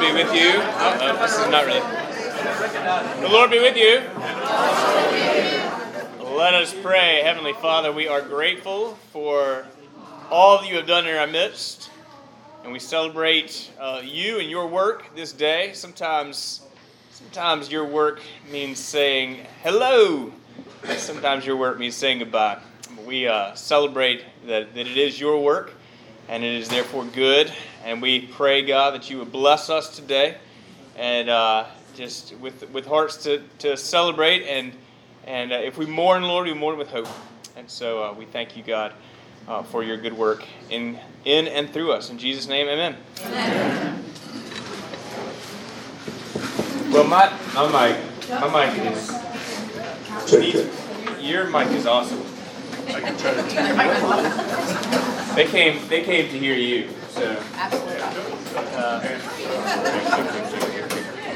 be with you. Oh, oh, this is not really. The Lord be with you. Let us pray. Heavenly Father, we are grateful for all that you have done in our midst, and we celebrate uh, you and your work this day. Sometimes, sometimes your work means saying hello, sometimes your work means saying goodbye. We uh, celebrate that, that it is your work, and it is therefore good. And we pray, God, that you would bless us today, and uh, just with with hearts to, to celebrate and and uh, if we mourn, Lord, we mourn with hope. And so uh, we thank you, God, uh, for your good work in, in and through us. In Jesus' name, amen. amen. Well, my, my mic, my mic is. Your mic is awesome. I can try to They came. They came to hear you. So. Absolutely. Uh,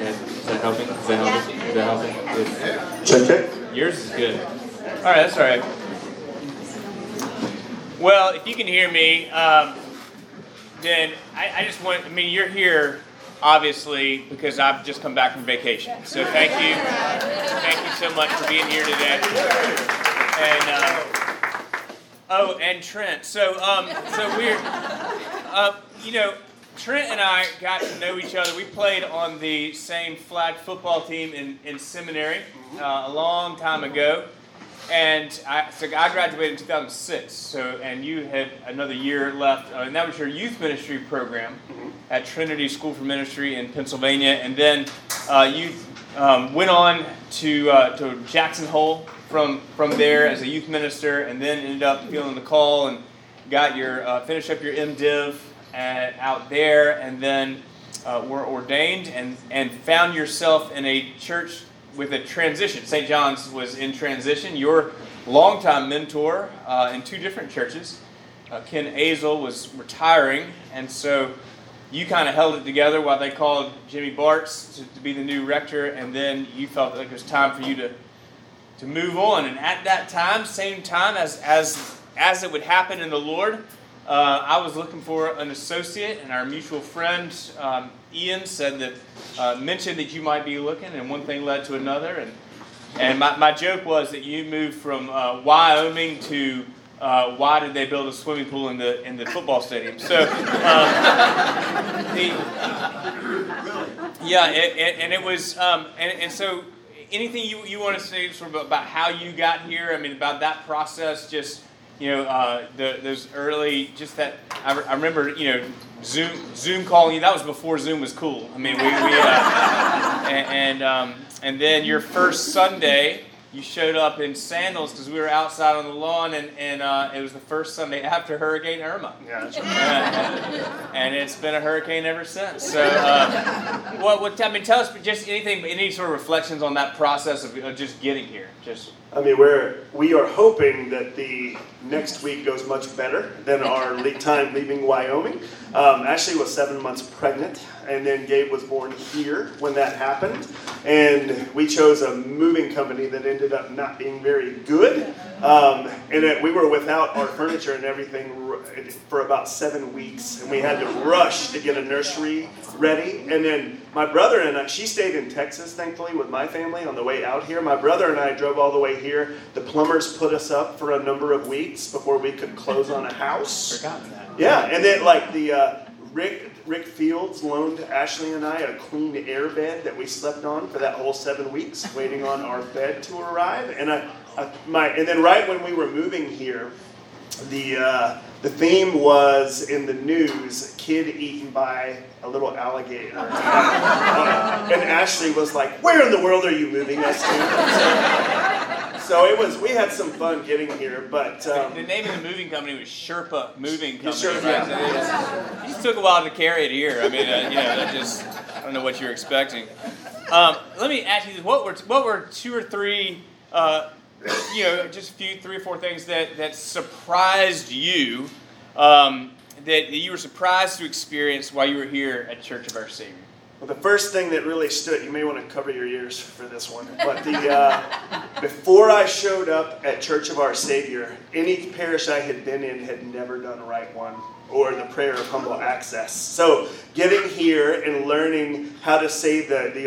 is that helping? Is that helping? Is that helping? Check it. Yours is good. All right, that's all right. Well, if you can hear me, um, then I, I, just want, I mean, you're here obviously because I've just come back from vacation. So thank you. Thank you so much for being here today. And, uh, oh, and Trent. So, um, so we're, uh, you know, Trent and I got to know each other. We played on the same flag football team in, in seminary uh, a long time ago. And I, so I graduated in 2006, so and you had another year left, uh, and that was your youth ministry program at Trinity School for Ministry in Pennsylvania. And then uh, you um, went on to, uh, to Jackson Hole from, from there as a youth minister, and then ended up feeling the call and got your uh, finished up your MDiv at, out there, and then uh, were ordained and, and found yourself in a church with a transition. St. John's was in transition. Your longtime mentor uh, in two different churches, uh, Ken Azel, was retiring, and so you kind of held it together while they called Jimmy Bartz to, to, be the new rector, and then you felt like it was time for you to to move on. And at that time, same time as as as it would happen in the Lord, uh, I was looking for an associate, and our mutual friend um, Ian said that uh, mentioned that you might be looking, and one thing led to another. And and my, my joke was that you moved from uh, Wyoming to uh, why did they build a swimming pool in the in the football stadium? So, um, the, yeah, it, it, and it was, um, and, and so anything you, you want to say sort of about how you got here? I mean, about that process, just you know, uh, the, those early, just that, I, I, remember, you know, Zoom, Zoom calling you. That was before Zoom was cool. I mean, we, we uh, and, and, um, and then your first Sunday, you showed up in sandals because we were outside on the lawn, and, and uh, it was the first Sunday after Hurricane Irma. Yeah, that's right. and, and it's been a hurricane ever since. So, uh, what, what, I mean, tell us just anything, any sort of reflections on that process of, of just getting here. Just. I mean, we're we are hoping that the next week goes much better than our time leaving Wyoming. Um, Ashley was seven months pregnant, and then Gabe was born here when that happened. And we chose a moving company that ended up not being very good. Um, and it, we were without our furniture and everything for about seven weeks, and we had to rush to get a nursery ready. And then my brother and I, she stayed in Texas, thankfully, with my family on the way out here. My brother and I drove all the way here. The plumbers put us up for a number of weeks before we could close on a house. Forgotten that. Yeah, and then like the uh, Rick Rick Fields loaned Ashley and I a clean air bed that we slept on for that whole seven weeks, waiting on our bed to arrive. And I, I my and then right when we were moving here, the uh, the theme was in the news: kid eaten by a little alligator. uh, and Ashley was like, "Where in the world are you moving us to?" So, it was. We had some fun getting here, but um, the name of the moving company was Sherpa Moving Company. Sherpa, right? yeah. it, just took a while to carry it here. I mean, uh, you know, that just I don't know what you're expecting. Um, let me ask you this: What were what were two or three? Uh, you know, just a few, three or four things that, that surprised you, um, that you were surprised to experience while you were here at Church of Our Savior? Well, the first thing that really stood, you may want to cover your ears for this one, but the uh, before I showed up at Church of Our Savior, any parish I had been in had never done a Rite One or the prayer of humble access. So getting here and learning how to say the, the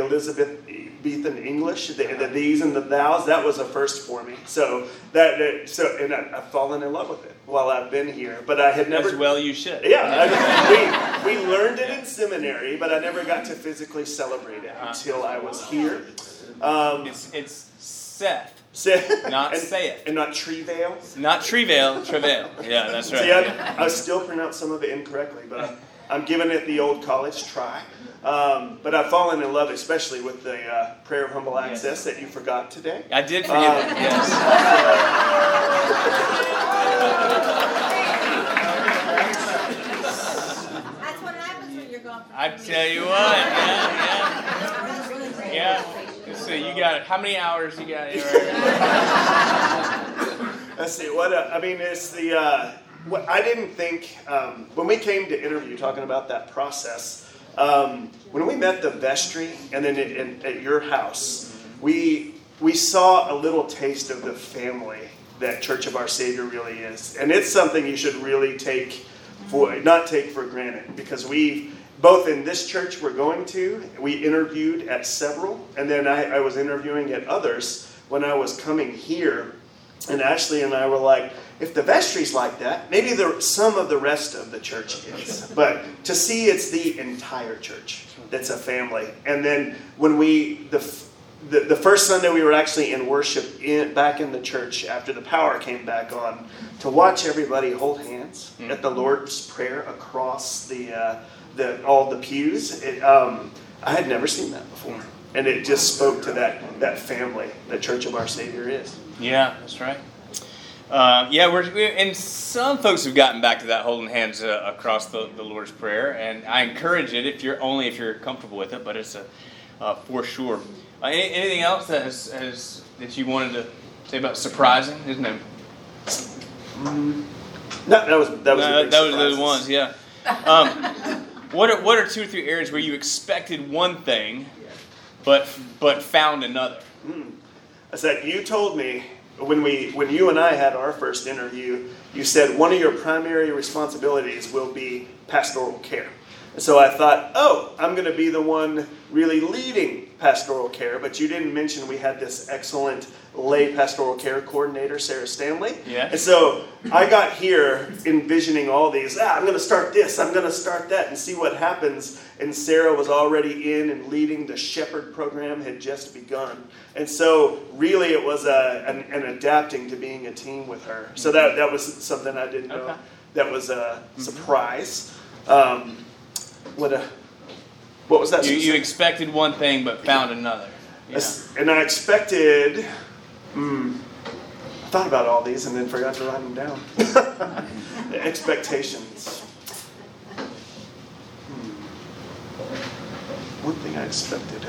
Elizabethan English, the, the these and the thous, that was a first for me. So that, that so and I, have fallen in love with it while I've been here. But I had never. As well, you should. Yeah, I, we we learned it in seminary, but I never got to physically celebrate it uh-huh. until I was here. Um, it's it's Seth. Not and, say it. And not Trevail. Not Trevail, Trevail. Yeah, that's right. See, I, I still pronounce some of it incorrectly, but I'm, I'm giving it the old college try. Um, but I've fallen in love, especially with the uh, prayer of humble access yes. that you forgot today. I did forget um, it, yes. That's what happens when you're gone. I tell you what, yeah, yeah. Yeah. So you got it. how many hours you got here? Let's see. What uh, I mean is the uh, what I didn't think um, when we came to interview, talking about that process. Um, when we met the vestry and then it, in, at your house, we we saw a little taste of the family that Church of Our Savior really is, and it's something you should really take for not take for granted because we both in this church we're going to, we interviewed at several, and then I, I, was interviewing at others when I was coming here. And Ashley and I were like, if the vestry's like that, maybe the, some of the rest of the church is. But to see it's the entire church that's a family. And then when we, the, the, the first Sunday we were actually in worship in, back in the church after the power came back on, to watch everybody hold hands at the Lord's Prayer across the. Uh, the, all the pews. It, um, I had never seen that before, and it just spoke to that that family that Church of Our Savior is. Yeah, that's right. Uh, yeah, we're, we're, and some folks have gotten back to that holding hands uh, across the, the Lord's Prayer, and I encourage it if you're only if you're comfortable with it, but it's a uh, for sure. Uh, any, anything else that has, has, that you wanted to say about surprising? Isn't it? Mm, no, that was that was no, that was those ones. Yeah. Um, what are, what are two or three areas where you expected one thing, but but found another? Mm. I said you told me when we when you and I had our first interview, you said one of your primary responsibilities will be pastoral care. And so I thought, oh, I'm going to be the one really leading pastoral care. But you didn't mention we had this excellent lay pastoral care coordinator, Sarah Stanley. Yeah. And so I got here envisioning all these, ah, I'm going to start this, I'm going to start that, and see what happens. And Sarah was already in and leading the Shepherd program, had just begun. And so really it was a, an, an adapting to being a team with her. So that, that was something I didn't know. Okay. That was a mm-hmm. surprise. Um, what a what was that? You, you expected one thing but found another. Yeah. And I expected. Hmm, I thought about all these and then forgot to write them down. expectations. Hmm. One thing I expected.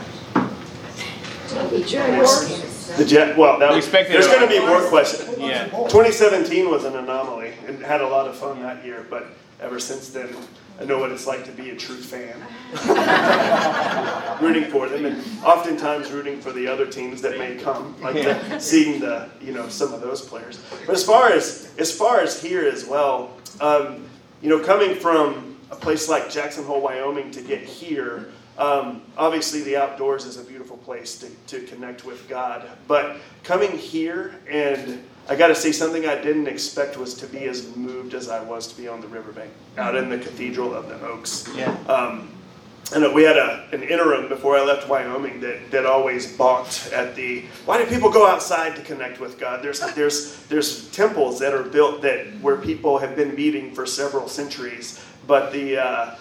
The jet. Well, that was, there's going to be more questions. Yeah. 2017 was an anomaly and had a lot of fun that year, but ever since then, I know what it's like to be a true fan. rooting for them, and oftentimes rooting for the other teams that may come, like the, seeing the you know some of those players. But as far as as far as here as well, um, you know, coming from a place like Jackson Hole, Wyoming, to get here. Um, obviously, the outdoors is a beautiful place to, to connect with God. But coming here and I got to say, something I didn't expect was to be as moved as I was to be on the riverbank, out in the Cathedral of the Oaks. Yeah. Um, and we had a, an interim before I left Wyoming that, that always balked at the why do people go outside to connect with God? There's there's there's temples that are built that where people have been meeting for several centuries, but the uh,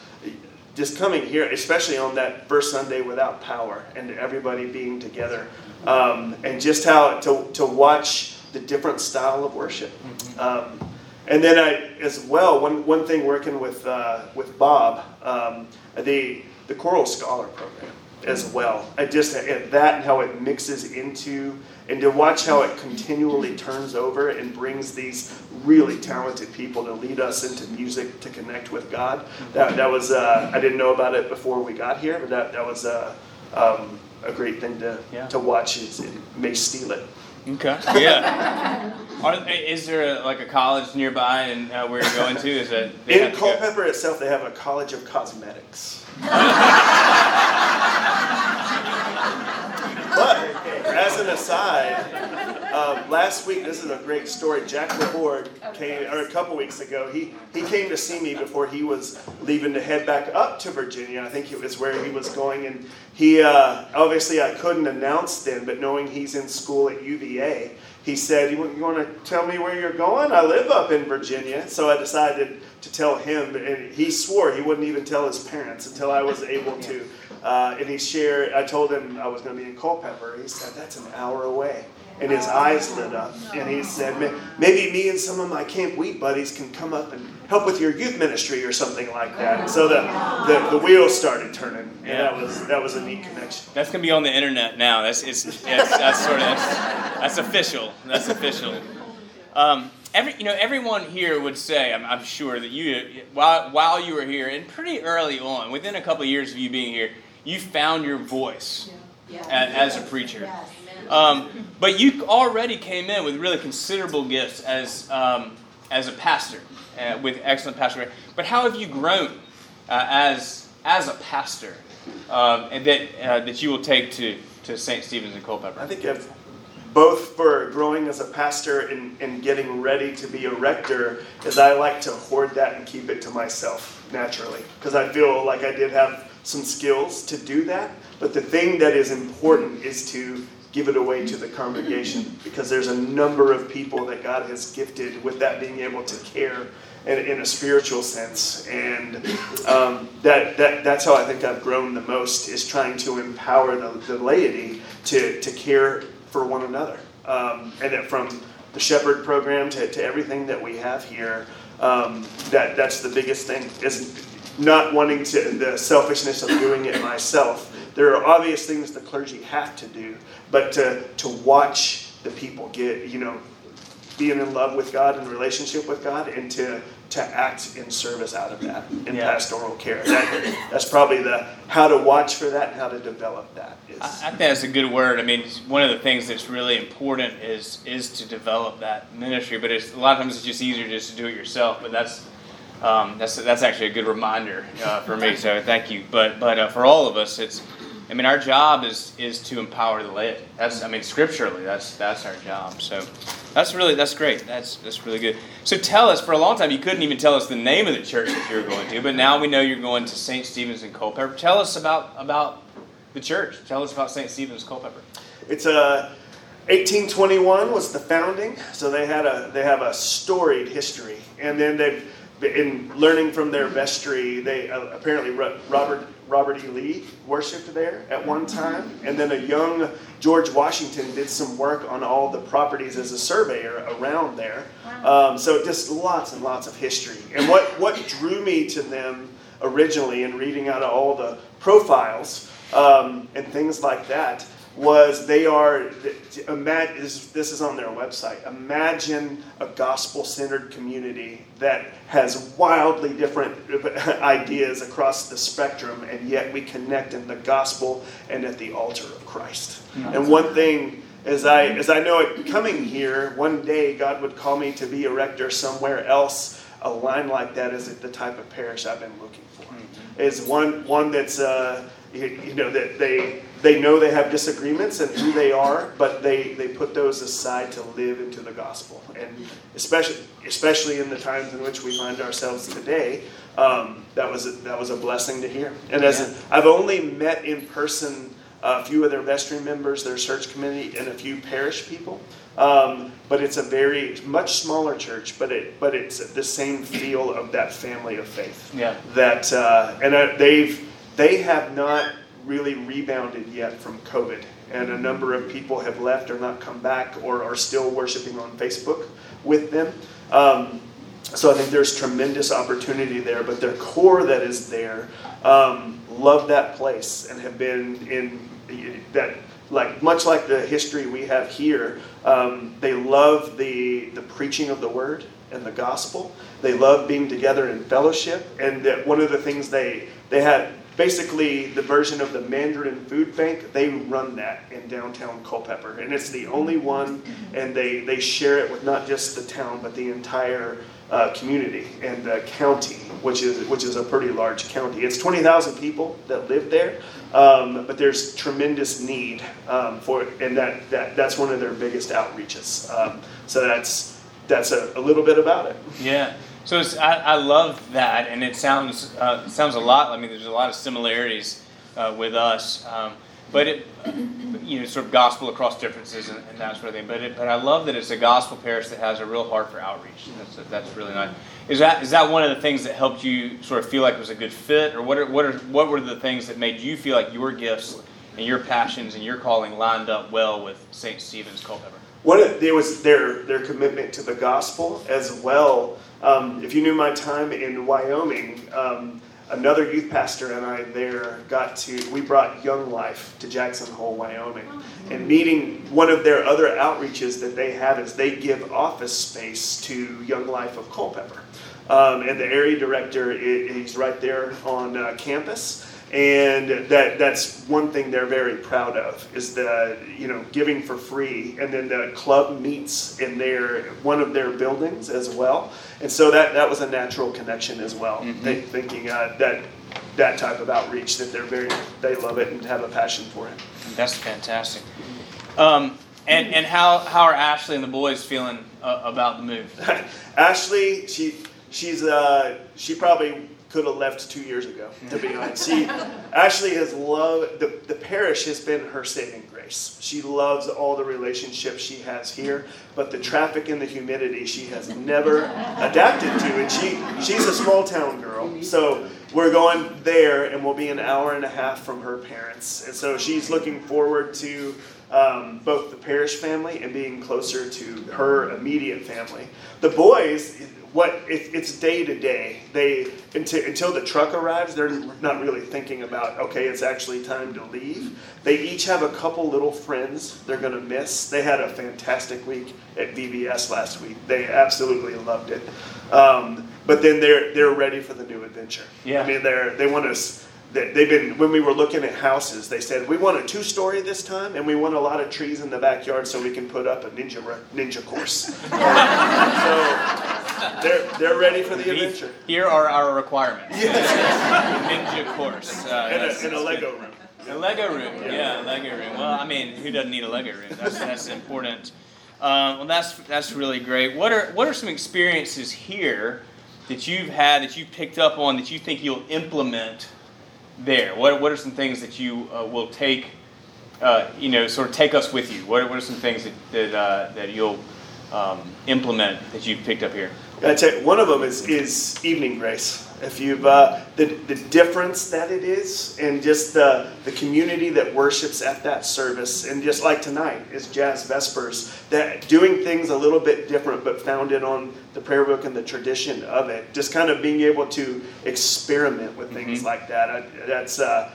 just coming here, especially on that first Sunday without power and everybody being together, um, and just how to to watch the different style of worship. Mm-hmm. Um, and then I, as well, one, one thing working with, uh, with Bob, um, the, the Choral Scholar Program. as well. I just at that and how it mixes into and to watch how it continually turns over and brings these really talented people to lead us into music to connect with God. That that was uh, I didn't know about it before we got here, but that that was uh, um, a great thing to yeah. to watch. It, it may steal it. Okay. Yeah. Are, is there a, like a college nearby and uh, where you're going to? Is it in Culpeper itself? They have a college of cosmetics. But as an aside, um, last week, this is a great story. Jack LaBorde came, or a couple weeks ago, he, he came to see me before he was leaving to head back up to Virginia. I think it was where he was going. And he, uh, obviously, I couldn't announce then, but knowing he's in school at UVA, he said, you, you want to tell me where you're going? I live up in Virginia. So I decided to tell him, and he swore he wouldn't even tell his parents until I was able to. Uh, and he shared, I told him I was going to be in Culpeper. He said, That's an hour away. And his eyes lit up. And he said, Maybe me and some of my Camp Weed buddies can come up and help with your youth ministry or something like that. And so the, the, the wheels started turning. And yeah. that was that was a neat connection. That's going to be on the internet now. That's, it's, it's that's sort of, that's, that's official. That's official. Um, every, you know, everyone here would say, I'm, I'm, sure that you, while, while you were here, and pretty early on, within a couple of years of you being here, you found your voice yeah. as, as, a preacher. Um, but you already came in with really considerable gifts as, um, as a pastor, uh, with excellent pastor. But how have you grown uh, as, as a pastor um, and that, uh, that you will take to, to St. Stephen's and Culpeper? I think I've both for growing as a pastor and, and getting ready to be a rector is I like to hoard that and keep it to myself naturally because I feel like I did have some skills to do that. But the thing that is important is to give it away to the congregation because there's a number of people that God has gifted with that being able to care in, in a spiritual sense. And um, that, that, that's how I think I've grown the most is trying to empower the, the laity to, to care for one another. Um, and that from the shepherd program to, to everything that we have here, um, that, that's the biggest thing is not wanting to, the selfishness of doing it myself. There are obvious things the clergy have to do, but to, to watch the people get, you know, being in love with God and relationship with God and to to act in service out of that in yeah. pastoral care. That, that's probably the how to watch for that and how to develop that. Is, I, I think that's a good word. I mean, one of the things that's really important is is to develop that ministry. But it's a lot of times it's just easier just to do it yourself. But that's um, that's that's actually a good reminder uh, for me. So thank you. But but uh, for all of us, it's I mean our job is is to empower the laity. That's I mean scripturally that's that's our job. So that's really that's great. That's that's really good. So tell us for a long time you couldn't even tell us the name of the church that you were going to, but now we know you're going to St. Stephen's in Culpeper. Tell us about about the church. Tell us about St. Stephen's Culpeper. It's a 1821 was the founding, so they had a they have a storied history, and then they've in learning from their vestry, they uh, apparently Robert Robert E. Lee worshipped there at one time, and then a young George Washington did some work on all the properties as a surveyor around there. Um, so just lots and lots of history. And what what drew me to them originally in reading out of all the profiles um, and things like that was they are imagine this is on their website imagine a gospel-centered community that has wildly different ideas across the spectrum and yet we connect in the gospel and at the altar of christ mm-hmm. and one thing as i as i know it coming here one day god would call me to be a rector somewhere else a line like that is the type of parish i've been looking for mm-hmm. is one one that's uh, you know that they they know they have disagreements and who they are, but they, they put those aside to live into the gospel. And especially especially in the times in which we find ourselves today, um, that was a, that was a blessing to hear. And as a, I've only met in person a few of their vestry members, their search committee, and a few parish people. Um, but it's a very much smaller church, but it but it's the same feel of that family of faith. Yeah. That uh, and uh, they've they have not really rebounded yet from COVID. And a number of people have left or not come back or are still worshiping on Facebook with them. Um, so I think there's tremendous opportunity there, but their core that is there, um, love that place and have been in that like much like the history we have here. Um, they love the the preaching of the word and the gospel. They love being together in fellowship, and that one of the things they they had basically the version of the Mandarin Food Bank. They run that in downtown Culpeper, and it's the only one. And they they share it with not just the town, but the entire uh, community and the county, which is which is a pretty large county. It's twenty thousand people that live there, um, but there's tremendous need um, for it, and that, that that's one of their biggest outreaches. Um, so that's that's a, a little bit about it. Yeah. So I, I love that, and it sounds uh, sounds a lot. I mean, there's a lot of similarities uh, with us, um, but it, you know, sort of gospel across differences and, and, that sort of thing. But it, but I love that it's a gospel parish that has a real heart for outreach. That's that's really nice. Is that is that one of the things that helped you sort of feel like it was a good fit, or what are what are what were the things that made you feel like your gifts and your passions and your calling lined up well with St. Stephen's Culpeper? One, it was their their commitment to the gospel as well um, if you knew my time in Wyoming, um, another youth pastor and I there got to, we brought Young Life to Jackson Hole, Wyoming. And meeting one of their other outreaches that they have is they give office space to Young Life of Culpeper. Um, and the area director, he's right there on uh, campus and that that's one thing they're very proud of is the you know giving for free and then the club meets in their one of their buildings as well. And so that that was a natural connection as well mm-hmm. they, thinking uh, that that type of outreach that they're very they love it and have a passion for it. That's fantastic. Um, and and how how are ashley and the boys feeling uh, about the move? Ashley she she's uh she probably could have left two years ago, to be honest. She actually has loved, the, the parish has been her saving grace. She loves all the relationships she has here, but the traffic and the humidity she has never adapted to. And she, she's a small town girl, so we're going there and we'll be an hour and a half from her parents. And so she's looking forward to um, both the parish family and being closer to her immediate family. The boys, what it, it's day to day. They until, until the truck arrives, they're not really thinking about okay, it's actually time to leave. They each have a couple little friends they're going to miss. They had a fantastic week at VBS last week. They absolutely loved it. Um, but then they're they're ready for the new adventure. Yeah. I mean, they're they want us they've been when we were looking at houses they said we want a two story this time and we want a lot of trees in the backyard so we can put up a ninja ninja course. So they're, they're ready for the adventure. here are our requirements. Yes. ninja course uh, and, a, and a lego room. A lego room yeah. yeah lego room. Well i mean who doesn't need a lego room? That's, that's important. Um, well that's that's really great. What are what are some experiences here that you've had that you've picked up on that you think you'll implement there? What, what are some things that you uh, will take, uh, you know, sort of take us with you? What, what are some things that, that, uh, that you'll um, implement that you've picked up here? I tell you, one of them is, is evening grace. If you've uh, the, the difference that it is, and just the, the community that worships at that service, and just like tonight is Jazz Vespers, that doing things a little bit different, but founded on the prayer book and the tradition of it. Just kind of being able to experiment with things mm-hmm. like that. I, that's uh,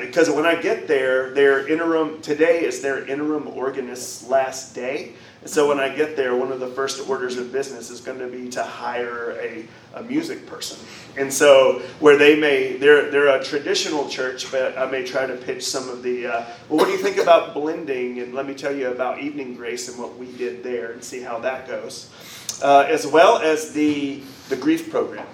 because when I get there, their interim today is their interim organist's last day. So when I get there, one of the first orders of business is going to be to hire a, a music person. And so where they may, they're, they're a traditional church, but I may try to pitch some of the, uh, well, what do you think about blending? And let me tell you about Evening Grace and what we did there and see how that goes. Uh, as well as the, the grief program.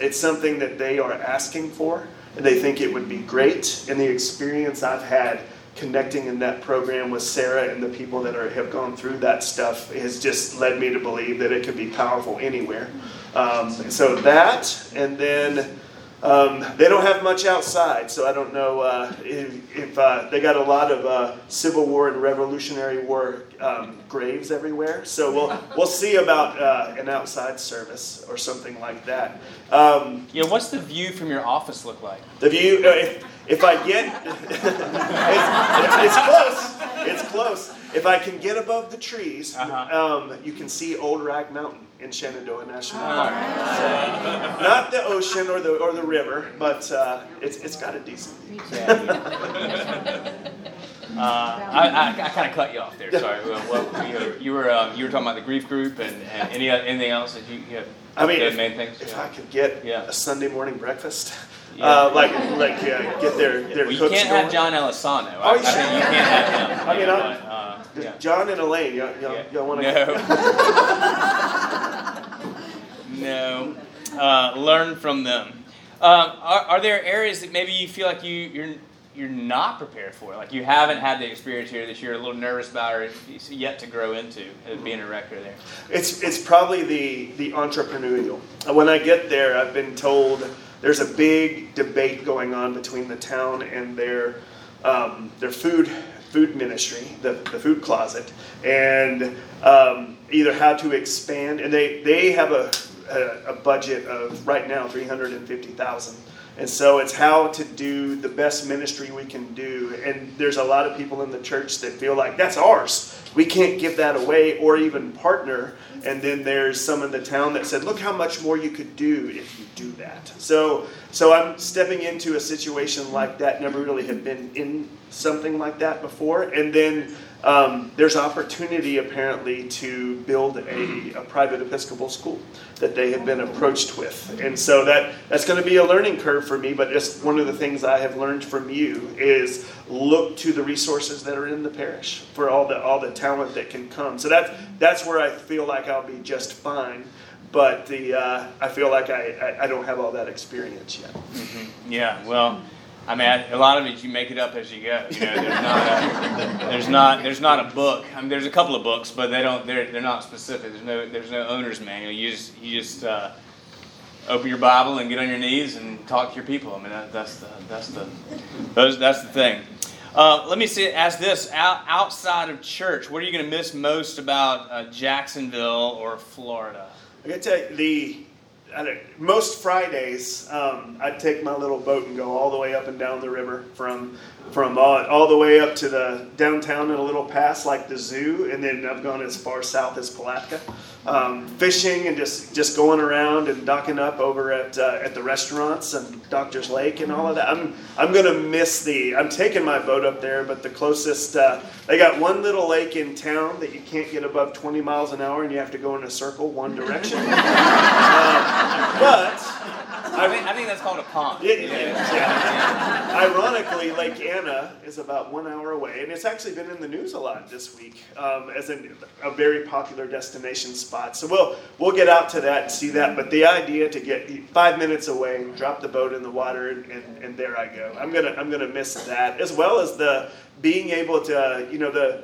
It's something that they are asking for, and they think it would be great. And the experience I've had connecting in that program with Sarah and the people that are, have gone through that stuff has just led me to believe that it could be powerful anywhere. Um, so that, and then um, they don't have much outside, so I don't know uh, if, if uh, they got a lot of uh, Civil War and Revolutionary War um, graves everywhere. So we'll we'll see about uh, an outside service or something like that. Um, yeah, what's the view from your office look like? The view, uh, if, if I get, it's, it's, close. It's close. If I can get above the trees, uh-huh. Um, you can see Old Rag Mountain in Shenandoah National Park. So, not the ocean or the or the river, but uh, it's it's got a decent view. Uh, I, I, I kind of cut you off there. Sorry. Well, what, you, were, you were uh, you were talking about the grief group and, and any anything else that you, you have, I mean, if, main things. if yeah. I could get Yeah. a Sunday morning breakfast, Yeah. uh, like like uh, get their their well, you can't going. have John Elisano. Oh, I, I think you can't have him. I mean, yeah, but, uh, yeah. John and Elaine, y'all, y'all, Yeah. y'all want to? No. no. Uh, learn from them. Um, are, are there areas that maybe you feel like you, you're you're not prepared for? Like you haven't had the experience here that you're a little nervous about or yet to grow into as being a rector there? It's it's probably the the entrepreneurial. When I get there, I've been told there's a big debate going on between the town and their um, their food food ministry, the, the food closet, and um, either how to expand. And they they have a a, a budget of right now three hundred and fifty thousand. And so it's how to do the best ministry we can do. And there's a lot of people in the church that feel like that's ours. We can't give that away or even partner. And then there's some in the town that said, look how much more you could do if you do that. So so I'm stepping into a situation like that, never really have been in something like that before. And then um, there's opportunity apparently to build a, a private Episcopal school that they have been approached with. And so that, that's going to be a learning curve for me, but just one of the things I have learned from you is look to the resources that are in the parish for all the, all the talent that can come. So that, that's where I feel like I'll be just fine. But the, uh, I feel like I, I, I don't have all that experience yet. Yeah, well, I mean, a lot of it you make it up as you go. You know, there's not a, there's not there's not a book. I mean, there's a couple of books, but they don't they're they're not specific. There's no there's no owner's manual. You just you just uh, open your Bible and get on your knees and talk to your people. I mean, that, that's the that's the those that's the thing. Uh, let me see, ask this: Out, outside of church, what are you going to miss most about uh, Jacksonville or Florida? I gotta tell you, the most Fridays, um, I'd take my little boat and go all the way up and down the river from from all, all the way up to the downtown and a little pass like the zoo, and then I've gone as far south as Palatka, um, fishing and just just going around and docking up over at uh, at the restaurants and Doctor's Lake and all of that. I'm I'm gonna miss the. I'm taking my boat up there, but the closest uh, they got one little lake in town that you can't get above 20 miles an hour, and you have to go in a circle one direction. Um, but I think, I think that's called a pond. it, it- yeah. ironically, Lake Anna is about one hour away, and it's actually been in the news a lot this week um, as a, a very popular destination spot. So we'll we'll get out to that and see that. But the idea to get five minutes away, drop the boat in the water, and, and, and there I go. I'm gonna I'm gonna miss that as well as the being able to you know the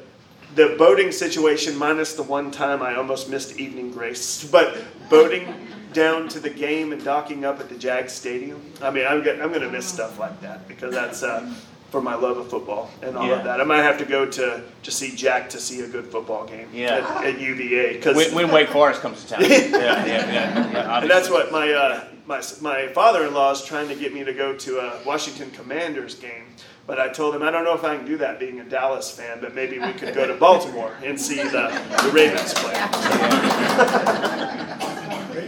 the boating situation minus the one time I almost missed evening grace, but boating down to the game and docking up at the Jag Stadium. I mean, I'm gonna, I'm gonna miss stuff like that because that's uh, for my love of football and all Yeah. of that. I might have to go to to see Jack to see a good football game Yeah. at, at UVA because When, when Wake Forest comes to town. Yeah, yeah, yeah. yeah and that's what my uh, my my father-in-law is trying to get me to go to a Washington Commanders game. But I told him I don't know if I can do that being a Dallas fan, but maybe we could go to Baltimore and see the, the Ravens play.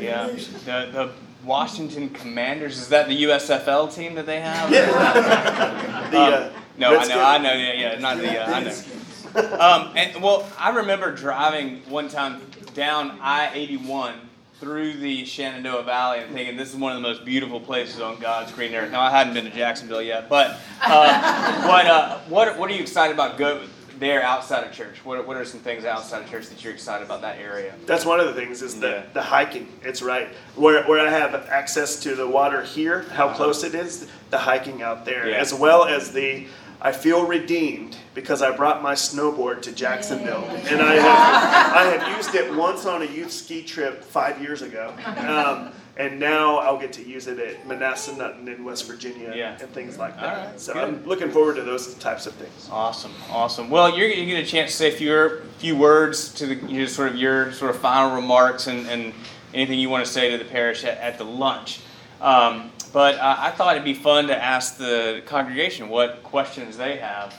Yeah. The, the Washington Commanders, is that the USFL team that they have? Yeah. The, Um, uh, no, I Redskins- know, I know, yeah, yeah, not the, uh, I know. Um, and, well, I remember driving one time down I 81 through the Shenandoah Valley and thinking this is one of the most beautiful places on God's green earth. Now, I hadn't been to Jacksonville yet, but uh, what, uh, what, what are you excited about go there outside of church? What, what are some things outside of church that you're excited about that area? That's one of the things is the, Yeah. the hiking. It's right where, where I have access to the water here, how close it is, the hiking out there, Yeah. as well as the I feel redeemed because I brought my snowboard to Jacksonville, and I have, I have used it once on a youth ski trip five years ago, um, and now I'll get to use it at Manassas in West Virginia Yeah. and things like that. right, so good. I'm looking forward to those types of things. Awesome, awesome. Well, you're going to get a chance to say a few, few words to the you know, sort of your sort of final remarks and, and anything you want to say to the parish at, at the lunch. Um, but uh, I thought it'd be fun to ask the congregation what questions they have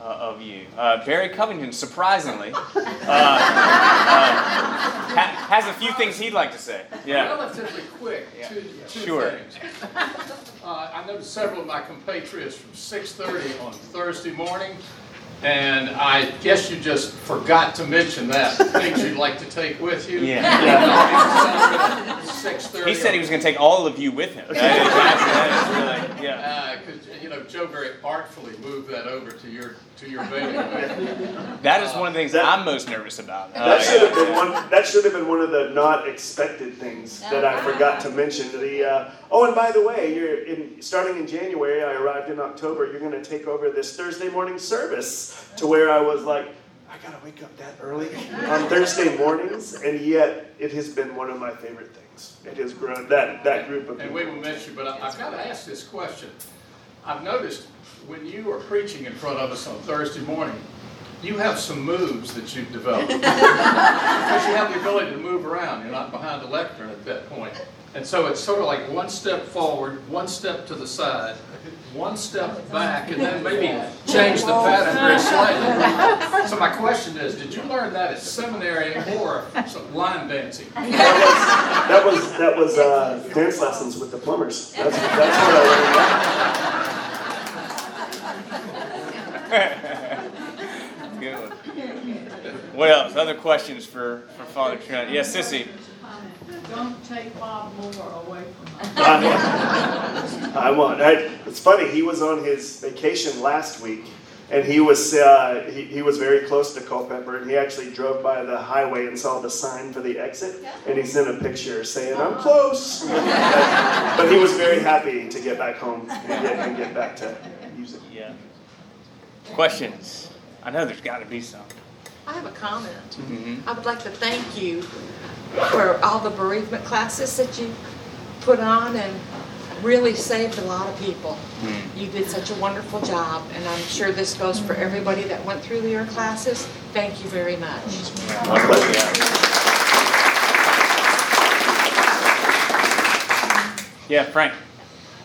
uh, of you. Uh, Barry Covington, surprisingly, uh, uh, ha- has a few things he'd like to say. Yeah. Relatively quick, Yeah. two, two Sure. things. Uh, I noticed several of my compatriots from 6:30 on Thursday morning, and I guess you just forgot to mention that, things you'd like to take with you. Yeah. 6:30. He said he was going to take all of you with him. That is, that is really, yeah. Because, you know, Joe very artfully moved that over to your, to your bailiwick. That is one of the things That- I'm most nervous about. Uh, That should have been one. That should have been one of the not expected things that I forgot to mention. The uh, oh, and by the way, you're in starting in January. I arrived in October. You're going to take over this Thursday morning service. To where I was like, I gotta wake up that early on Thursday mornings, and yet it has been one of my favorite things. It has grown that that group of And people. we will miss you, but I- I've got to ask this question. I've noticed when you are preaching in front of us on Thursday morning, you have some moves that you've developed. Because you have the ability to move around, you're not behind the lectern at that point. And so it's sort of like one step forward, one step to the side, one step back, and then maybe change the pattern very slightly. So my question is, did you learn that at seminary or some line dancing? That was that was uh, dance lessons with the plumbers. That's that's what I learned. Good one. What else? Other questions for, for Father Trent? Yes, Sissy. Don't take Bob Moore away from us. I, I won't. I, it's funny. He was on his vacation last week, and he was uh, he, he was very close to Culpeper, and he actually drove by the highway and saw the sign for the exit, and he sent a picture saying, "I'm close." but, but he was very happy to get back home and get, and get back to music. Yeah. Questions? I know there's got to be some. I have a comment. Mhm. I would like to thank you for all the bereavement classes that you put on and really saved a lot of people. You did such a wonderful job, and I'm sure this goes for everybody that went through your classes. Thank you very much. Yeah, Frank.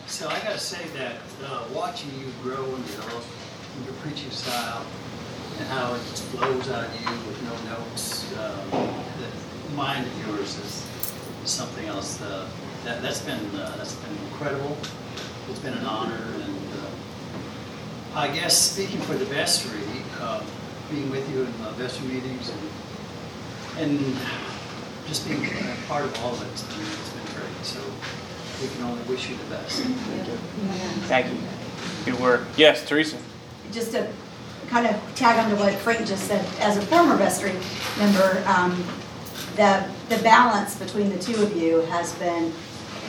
So I gotta say that, uh, watching you grow and develop in your preaching style and how it just flows out of you with no notes, um, that mind of yours is something else, uh, that, that's been, uh, that's been incredible. It's been an honor and, uh, I guess speaking for the vestry, uh, being with you in the vestry meetings and, and just being a part of all of it, it's been, it's been great. So we can only wish you the best. Thank you. Thank you. Good work. Yes, Teresa. Just to kind of tag onto what Frank just said, as a former vestry member, um, the, the balance between the two of you has been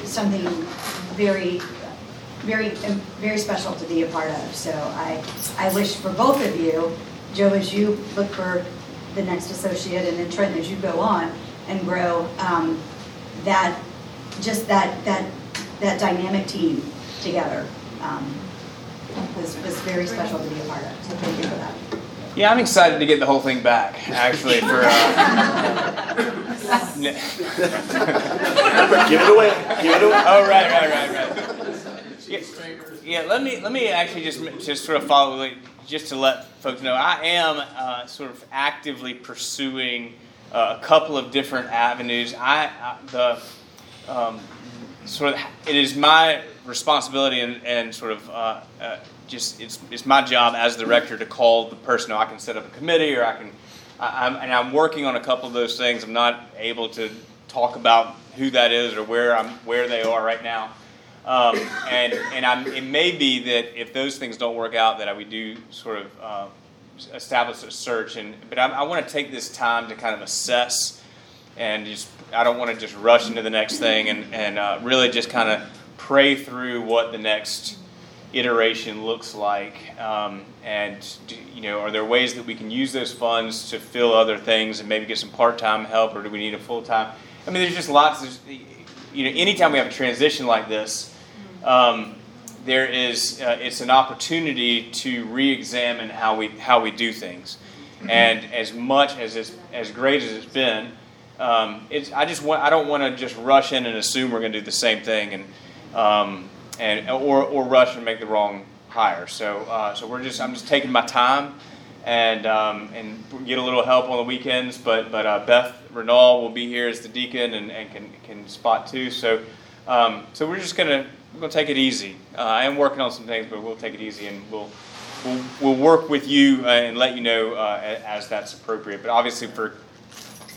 something very, very, um, very special to be a part of. So I, I wish for both of you, Joe, as you look for the next associate, and then Trent, as you go on and grow, um, that, just that, that, that dynamic team together. um, was, was very special to be a part of, so thank you for that. Yeah, I'm excited to get the whole thing back, actually, for. Uh, Give it away. Give it away. oh, right, right, right, right. Yeah, yeah, let me let me actually just just sort of follow like, just to let folks know I am uh, sort of actively pursuing uh, a couple of different avenues. I, I the um, sort of it is my responsibility and, and sort of uh, uh, just it's it's my job as the rector to call the personnel. I can set up a committee or I can I, I'm, and I'm working on a couple of those things. I'm not able to talk about who that is or where I'm where they are right now. Um, and and I'm, it may be that if those things don't work out, that I would do sort of uh, establish a search. And but I, I want to take this time to kind of assess and just I don't want to just rush into the next thing and and uh, really just kind of pray through what the next iteration looks like. Um, and do, you know, are there ways that we can use those funds to fill other things and maybe get some part-time help, or do we need a full-time? I mean, there's just lots. Of, you know, anytime we have a transition like this, um, there is uh, it's an opportunity to re-examine how we how we do things. And as much as it's, as great as it's been, um, it's, I just want I don't want to just rush in and assume we're going to do the same thing and um, and or, or rush and make the wrong hire. So, uh, so we're just I'm just taking my time and um, and get a little help on the weekends. But but uh, Beth Renal will be here as the deacon and, and can can spot too. So um, so we're just gonna we're gonna take it easy. Uh, I am working on some things, but we'll take it easy and we'll. We'll, we'll work with you uh, and let you know uh, as that's appropriate. But obviously, for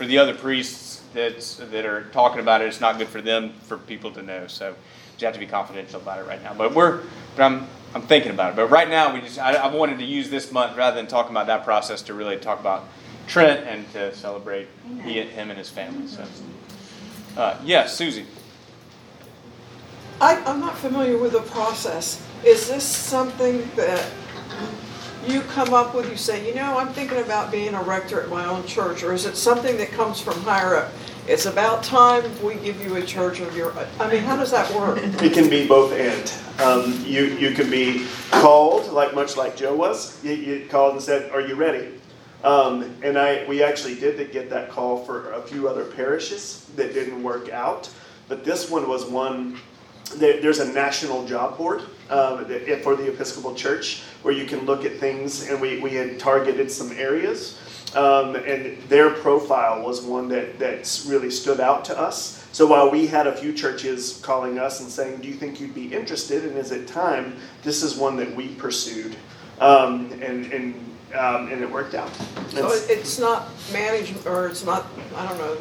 for the other priests that's, that are talking about it, it's not good for them for people to know. So you have to be confidential about it right now. But we're, but I'm, I'm thinking about it. But right now, we just, I, I wanted to use this month rather than talking about that process to really talk about Trent and to celebrate he, him and his family. So, uh, yes, Susie. I, I'm not familiar with the process. Is this something that you come up with, you say, you know, I'm thinking about being a rector at my own church, or is it something that comes from higher up? It's about time we give you a church of your, I mean, how does that work? It can be both and. Um, you, you can be called, like much like Joe was. You, you called and said, Are you ready? Um, and I, we actually did get that call for a few other parishes that didn't work out. But this one was one, there, there's a national job board that- for the Episcopal Church where you can look at things, and we, we had targeted some areas. Um, and their profile was one that, that really stood out to us. So while we had a few churches calling us and saying, Do you think you'd be interested? And is it time? This is one that we pursued. Um, and, and, um, and it worked out. So it- it's not management, or it's not, I don't know,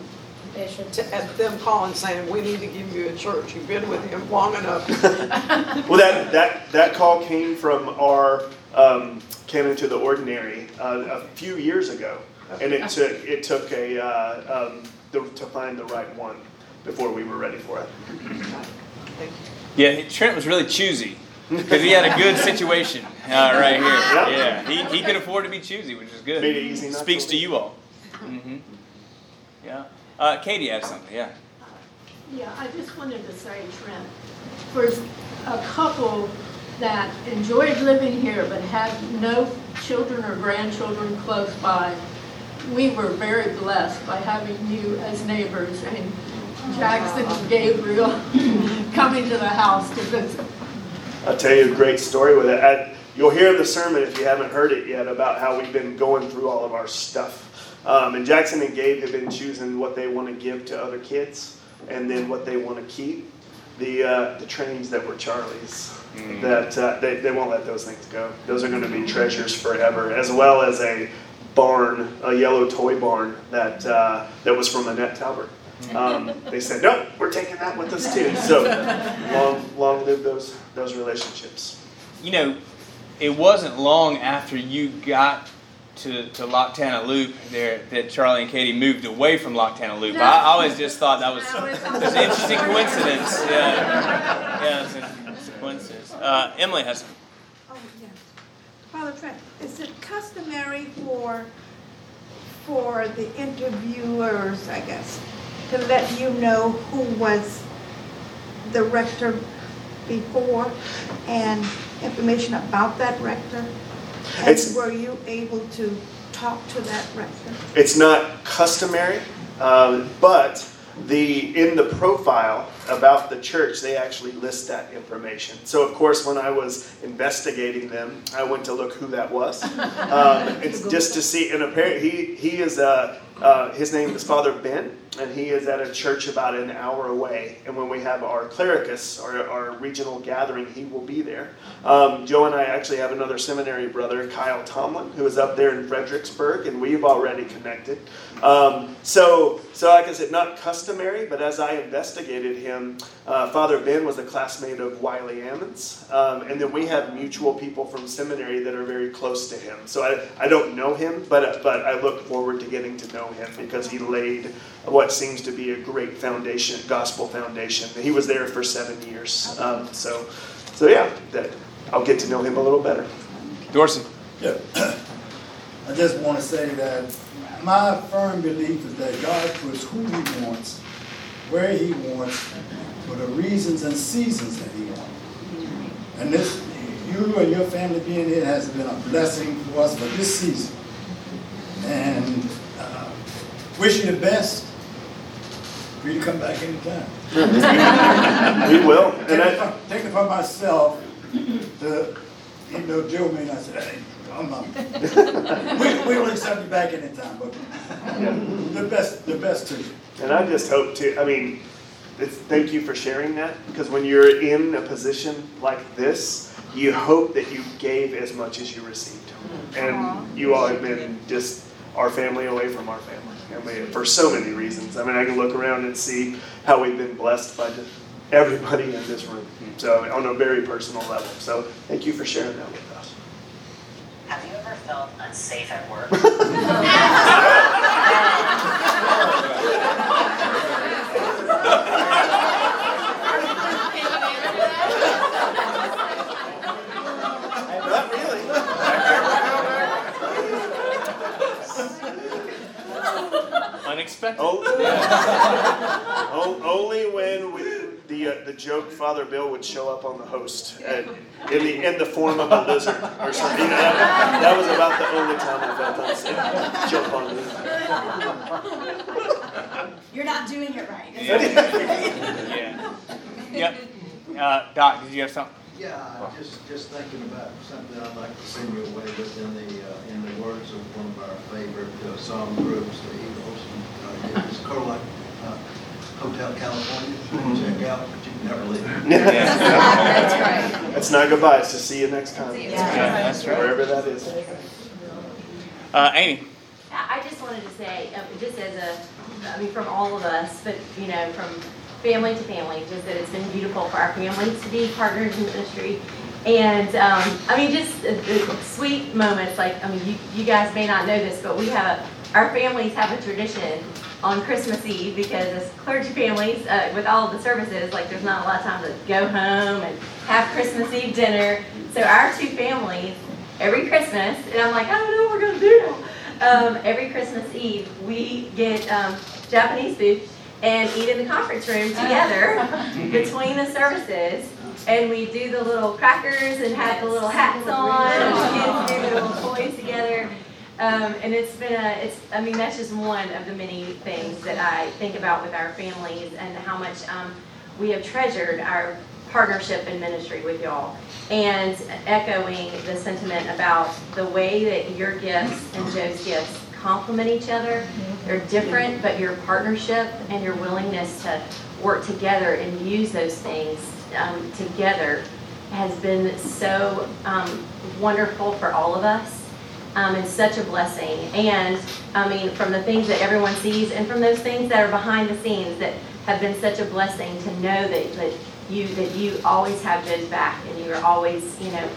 to, at them calling saying, we need to give you a church, you've been with him long enough. Well, that, that, that call came from our um, Canon to the Ordinary uh, a few years ago. And it took, it took a, uh, um, the, to find the right one before we were ready for it. Yeah, Trent was really choosy because he had a good situation uh, right here. Yeah, he, he could afford to be choosy, which is good. Made it easy not to Speaks to you all. hmm Yeah. Uh, Katie had something. Yeah. Yeah, I just wanted to say, Trent, for a couple that enjoyed living here but had no children or grandchildren close by, we were very blessed by having you as neighbors and Jackson and Gabriel coming to the house to visit. I'll tell you a great story with it. You'll hear the sermon if you haven't heard it yet about how we've been going through all of our stuff. Um, and Jackson and Gabe have been choosing what they want to give to other kids and then what they want to keep. The, uh, the trains that were Charlie's, that uh, they, they won't let those things go. Those are going to be treasures forever, as well as a barn, a yellow toy barn that, uh, that was from Annette Talbert. Um, they said, no, we're taking that with us too. So long, long live those, those relationships. You know, it wasn't long after you got to, to Loctana Loop there that Charlie and Katie moved away from Loctana Loop. I, I always just thought that was, it was an interesting coincidence. Yeah, yeah, it's a, it's a coincidence. Uh, Emily has. Oh, yeah. Father Trent, is it customary for, for the interviewers, I guess, to let you know who was the rector before and information about that rector? It's- And were you able to talk to that rector? It's not customary, um, but the in the profile about the church, they actually list that information. So, of course, when I was investigating them, I went to look who that was. Um, it's just to see, and apparently he he is a. Uh, his name is Father Ben, and he is at a church about an hour away. And when we have our clericus, our, our regional gathering, he will be there. Um, Joe and I actually have another seminary brother, Kyle Tomlin, who is up there in Fredericksburg, and we've already connected. Um, so, so like I said, not customary, but as I investigated him, uh, Father Ben was a classmate of Wiley Ammons, um, and then we have mutual people from seminary that are very close to him. So I, I don't know him, but but I look forward to getting to know him because he laid what seems to be a great foundation, gospel foundation. He was there for seven years, um, so so yeah, that I'll get to know him a little better. Dorsey. Yeah. I just want to say that my firm belief is that God puts who He wants, where He wants, for the reasons and seasons that He wants. And this, you and your family being here has been a blessing for us for this season. And wish you the best. For you to come back anytime. We will, Take and it I, from- take it from myself to even though Joe may not say, hey, I'm not. We, we will accept you back anytime, but the best, the best to you. And I just hope to, I mean, it's, thank you for sharing that, because when you're in a position like this, you hope that you gave as much as you received. And you all have been just our family away from our family. I mean, for so many reasons. I mean, I can look around and see how we've been blessed by everybody in this room. So on a very personal level. So thank you for sharing that with us. Have you ever felt unsafe at work? Unexpected. Oh, O- Only when we, the, uh, the joke Father Bill would show up on the host and in the, in the form of a lizard or something. You know, that, that was about the only time I felt unsafe. Jump on me. You're not doing it right. Yeah. Yep. Uh, Doc, did you have something? Yeah, just, just thinking about something I'd like to send you away with in the, uh, in the words of one of our favorite uh, song groups, the Eagles. Uh, It's kind of like uh, Hotel California, check out, but you can never leave. That's right. That's not goodbye, it's to see you next time. Yeah. That's right. Wherever that is. Uh, Amy. I I just wanted to say, um, just as a, I mean, from all of us, but, you know, from family to family, just that it's been beautiful for our families to be partners in the ministry. And, um, I mean, just the sweet moments, like, I mean, you, you guys may not know this, but we have a, our families have a tradition on Christmas Eve because as clergy families, uh, with all the services, like, there's not a lot of time to go home and have Christmas Eve dinner. So our two families, every Christmas, and I'm like, I don't know what we're gonna do. Um, every Christmas Eve, we get um, Japanese food and eat in the conference room together between the services. And we do the little crackers and have the little hats on, and the kids do the little toys together. Um, and it's been a, it's, I mean, that's just one of the many things that I think about with our families and how much um, we have treasured our partnership and ministry with y'all. And echoing the sentiment about the way that your gifts and Joe's gifts complement each other. They're different, but your partnership and your willingness to work together and use those things um, together has been so um, wonderful for all of us um, and such a blessing. And I mean, from the things that everyone sees and from those things that are behind the scenes that have been such a blessing to know that, that you that you always have Joe's back and you are always, you know,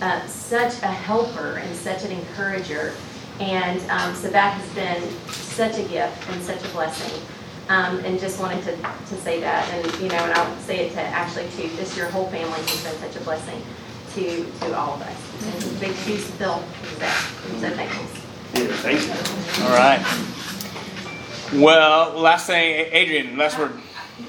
uh, such a helper and such an encourager. And um, so that has been such a gift and such a blessing. Um, and just wanted to, to say that, and you know, and I'll say it to Ashley too. Just your whole family has been such a blessing to to all of us. And big shoes to fill. So I'm so thankful. Yeah, thank you. All right. Well, last thing, Adrian, last word.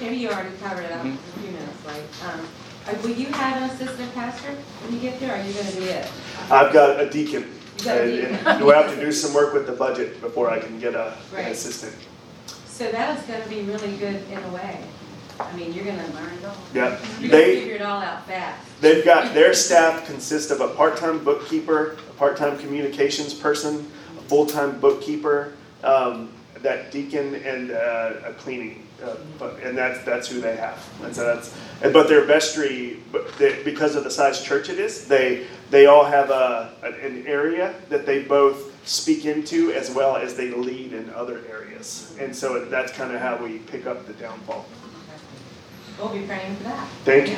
Maybe you already covered it up in a few minutes, like, um, uh, will you have an assistant pastor when you get there, or are you gonna be it? I've got a deacon. You got a And- and We'll have to do some work with the budget before I can get a, an Right. assistant. So that is gonna be really good in a way. I mean, you're gonna learn it all. Yeah, You're gonna they, figure it all out fast. they've got, their staff consists of a part-time bookkeeper, a part-time communications person, a full-time bookkeeper, um, that deacon and, uh, a cleaning, uh, but, and that's, that's who they have. And so that's, and- but their vestry, but they, because of the size church it is, they, they all have a, an area that they both speak into as well as they lead in other areas. And so that's kind of how we pick up the downfall. We'll be praying for that. Thank you.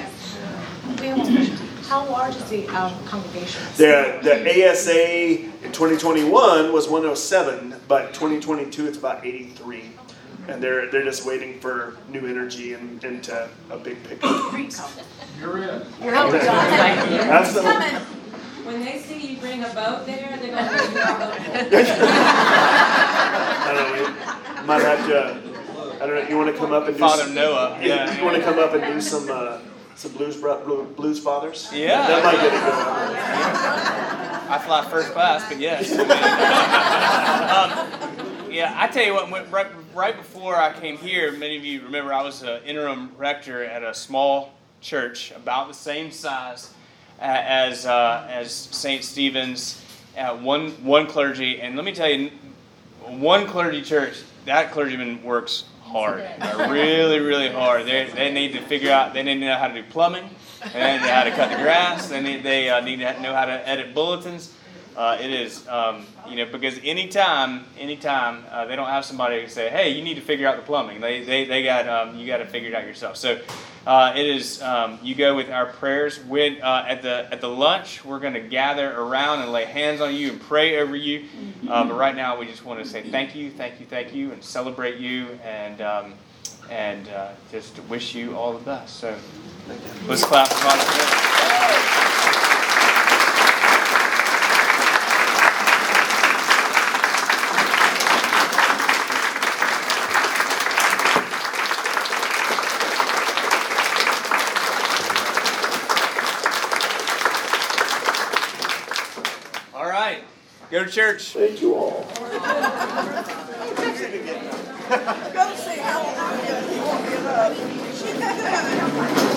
How large is the um, congregation? The, the ASA in 2021 was 107, but 2022 it's about 83. And they're, they're just waiting for new energy and, and to a big pickup. You're in. You're helping, John. Thank you. When they see you bring a boat there, they're gonna bring a boat. I don't know, you might have to, I don't know, you want to come up and do Father some, Noah, You- yeah. You want to come up and do some, uh, some blues, blues fathers? Yeah. That might get a good one. I fly first class, but yes. um, yeah, I tell you what, right, right before I came here, many of you remember I was an interim rector at a small church about the same size as uh, as Saint Stephen's, uh, one one clergy, and let me tell you, one clergy church. That clergyman works hard, uh, really, really hard. They they need to figure out. They need to know how to do plumbing. They need to know how to cut the grass. They need they uh, need to know how to edit bulletins. Uh, it is, um, you know, because anytime, anytime uh, they don't have somebody to say, "Hey, you need to figure out the plumbing," they they, they got um, you got to figure it out yourself. So uh, it is. Um, you go with our prayers. When uh, at the at the lunch, we're going to gather around and lay hands on you and pray over you. Uh, but right now, we just want to say thank you, thank you, thank you, and celebrate you, and um, and uh, just wish you all the best. So let's clap for Father church. Thank you all. Go how long you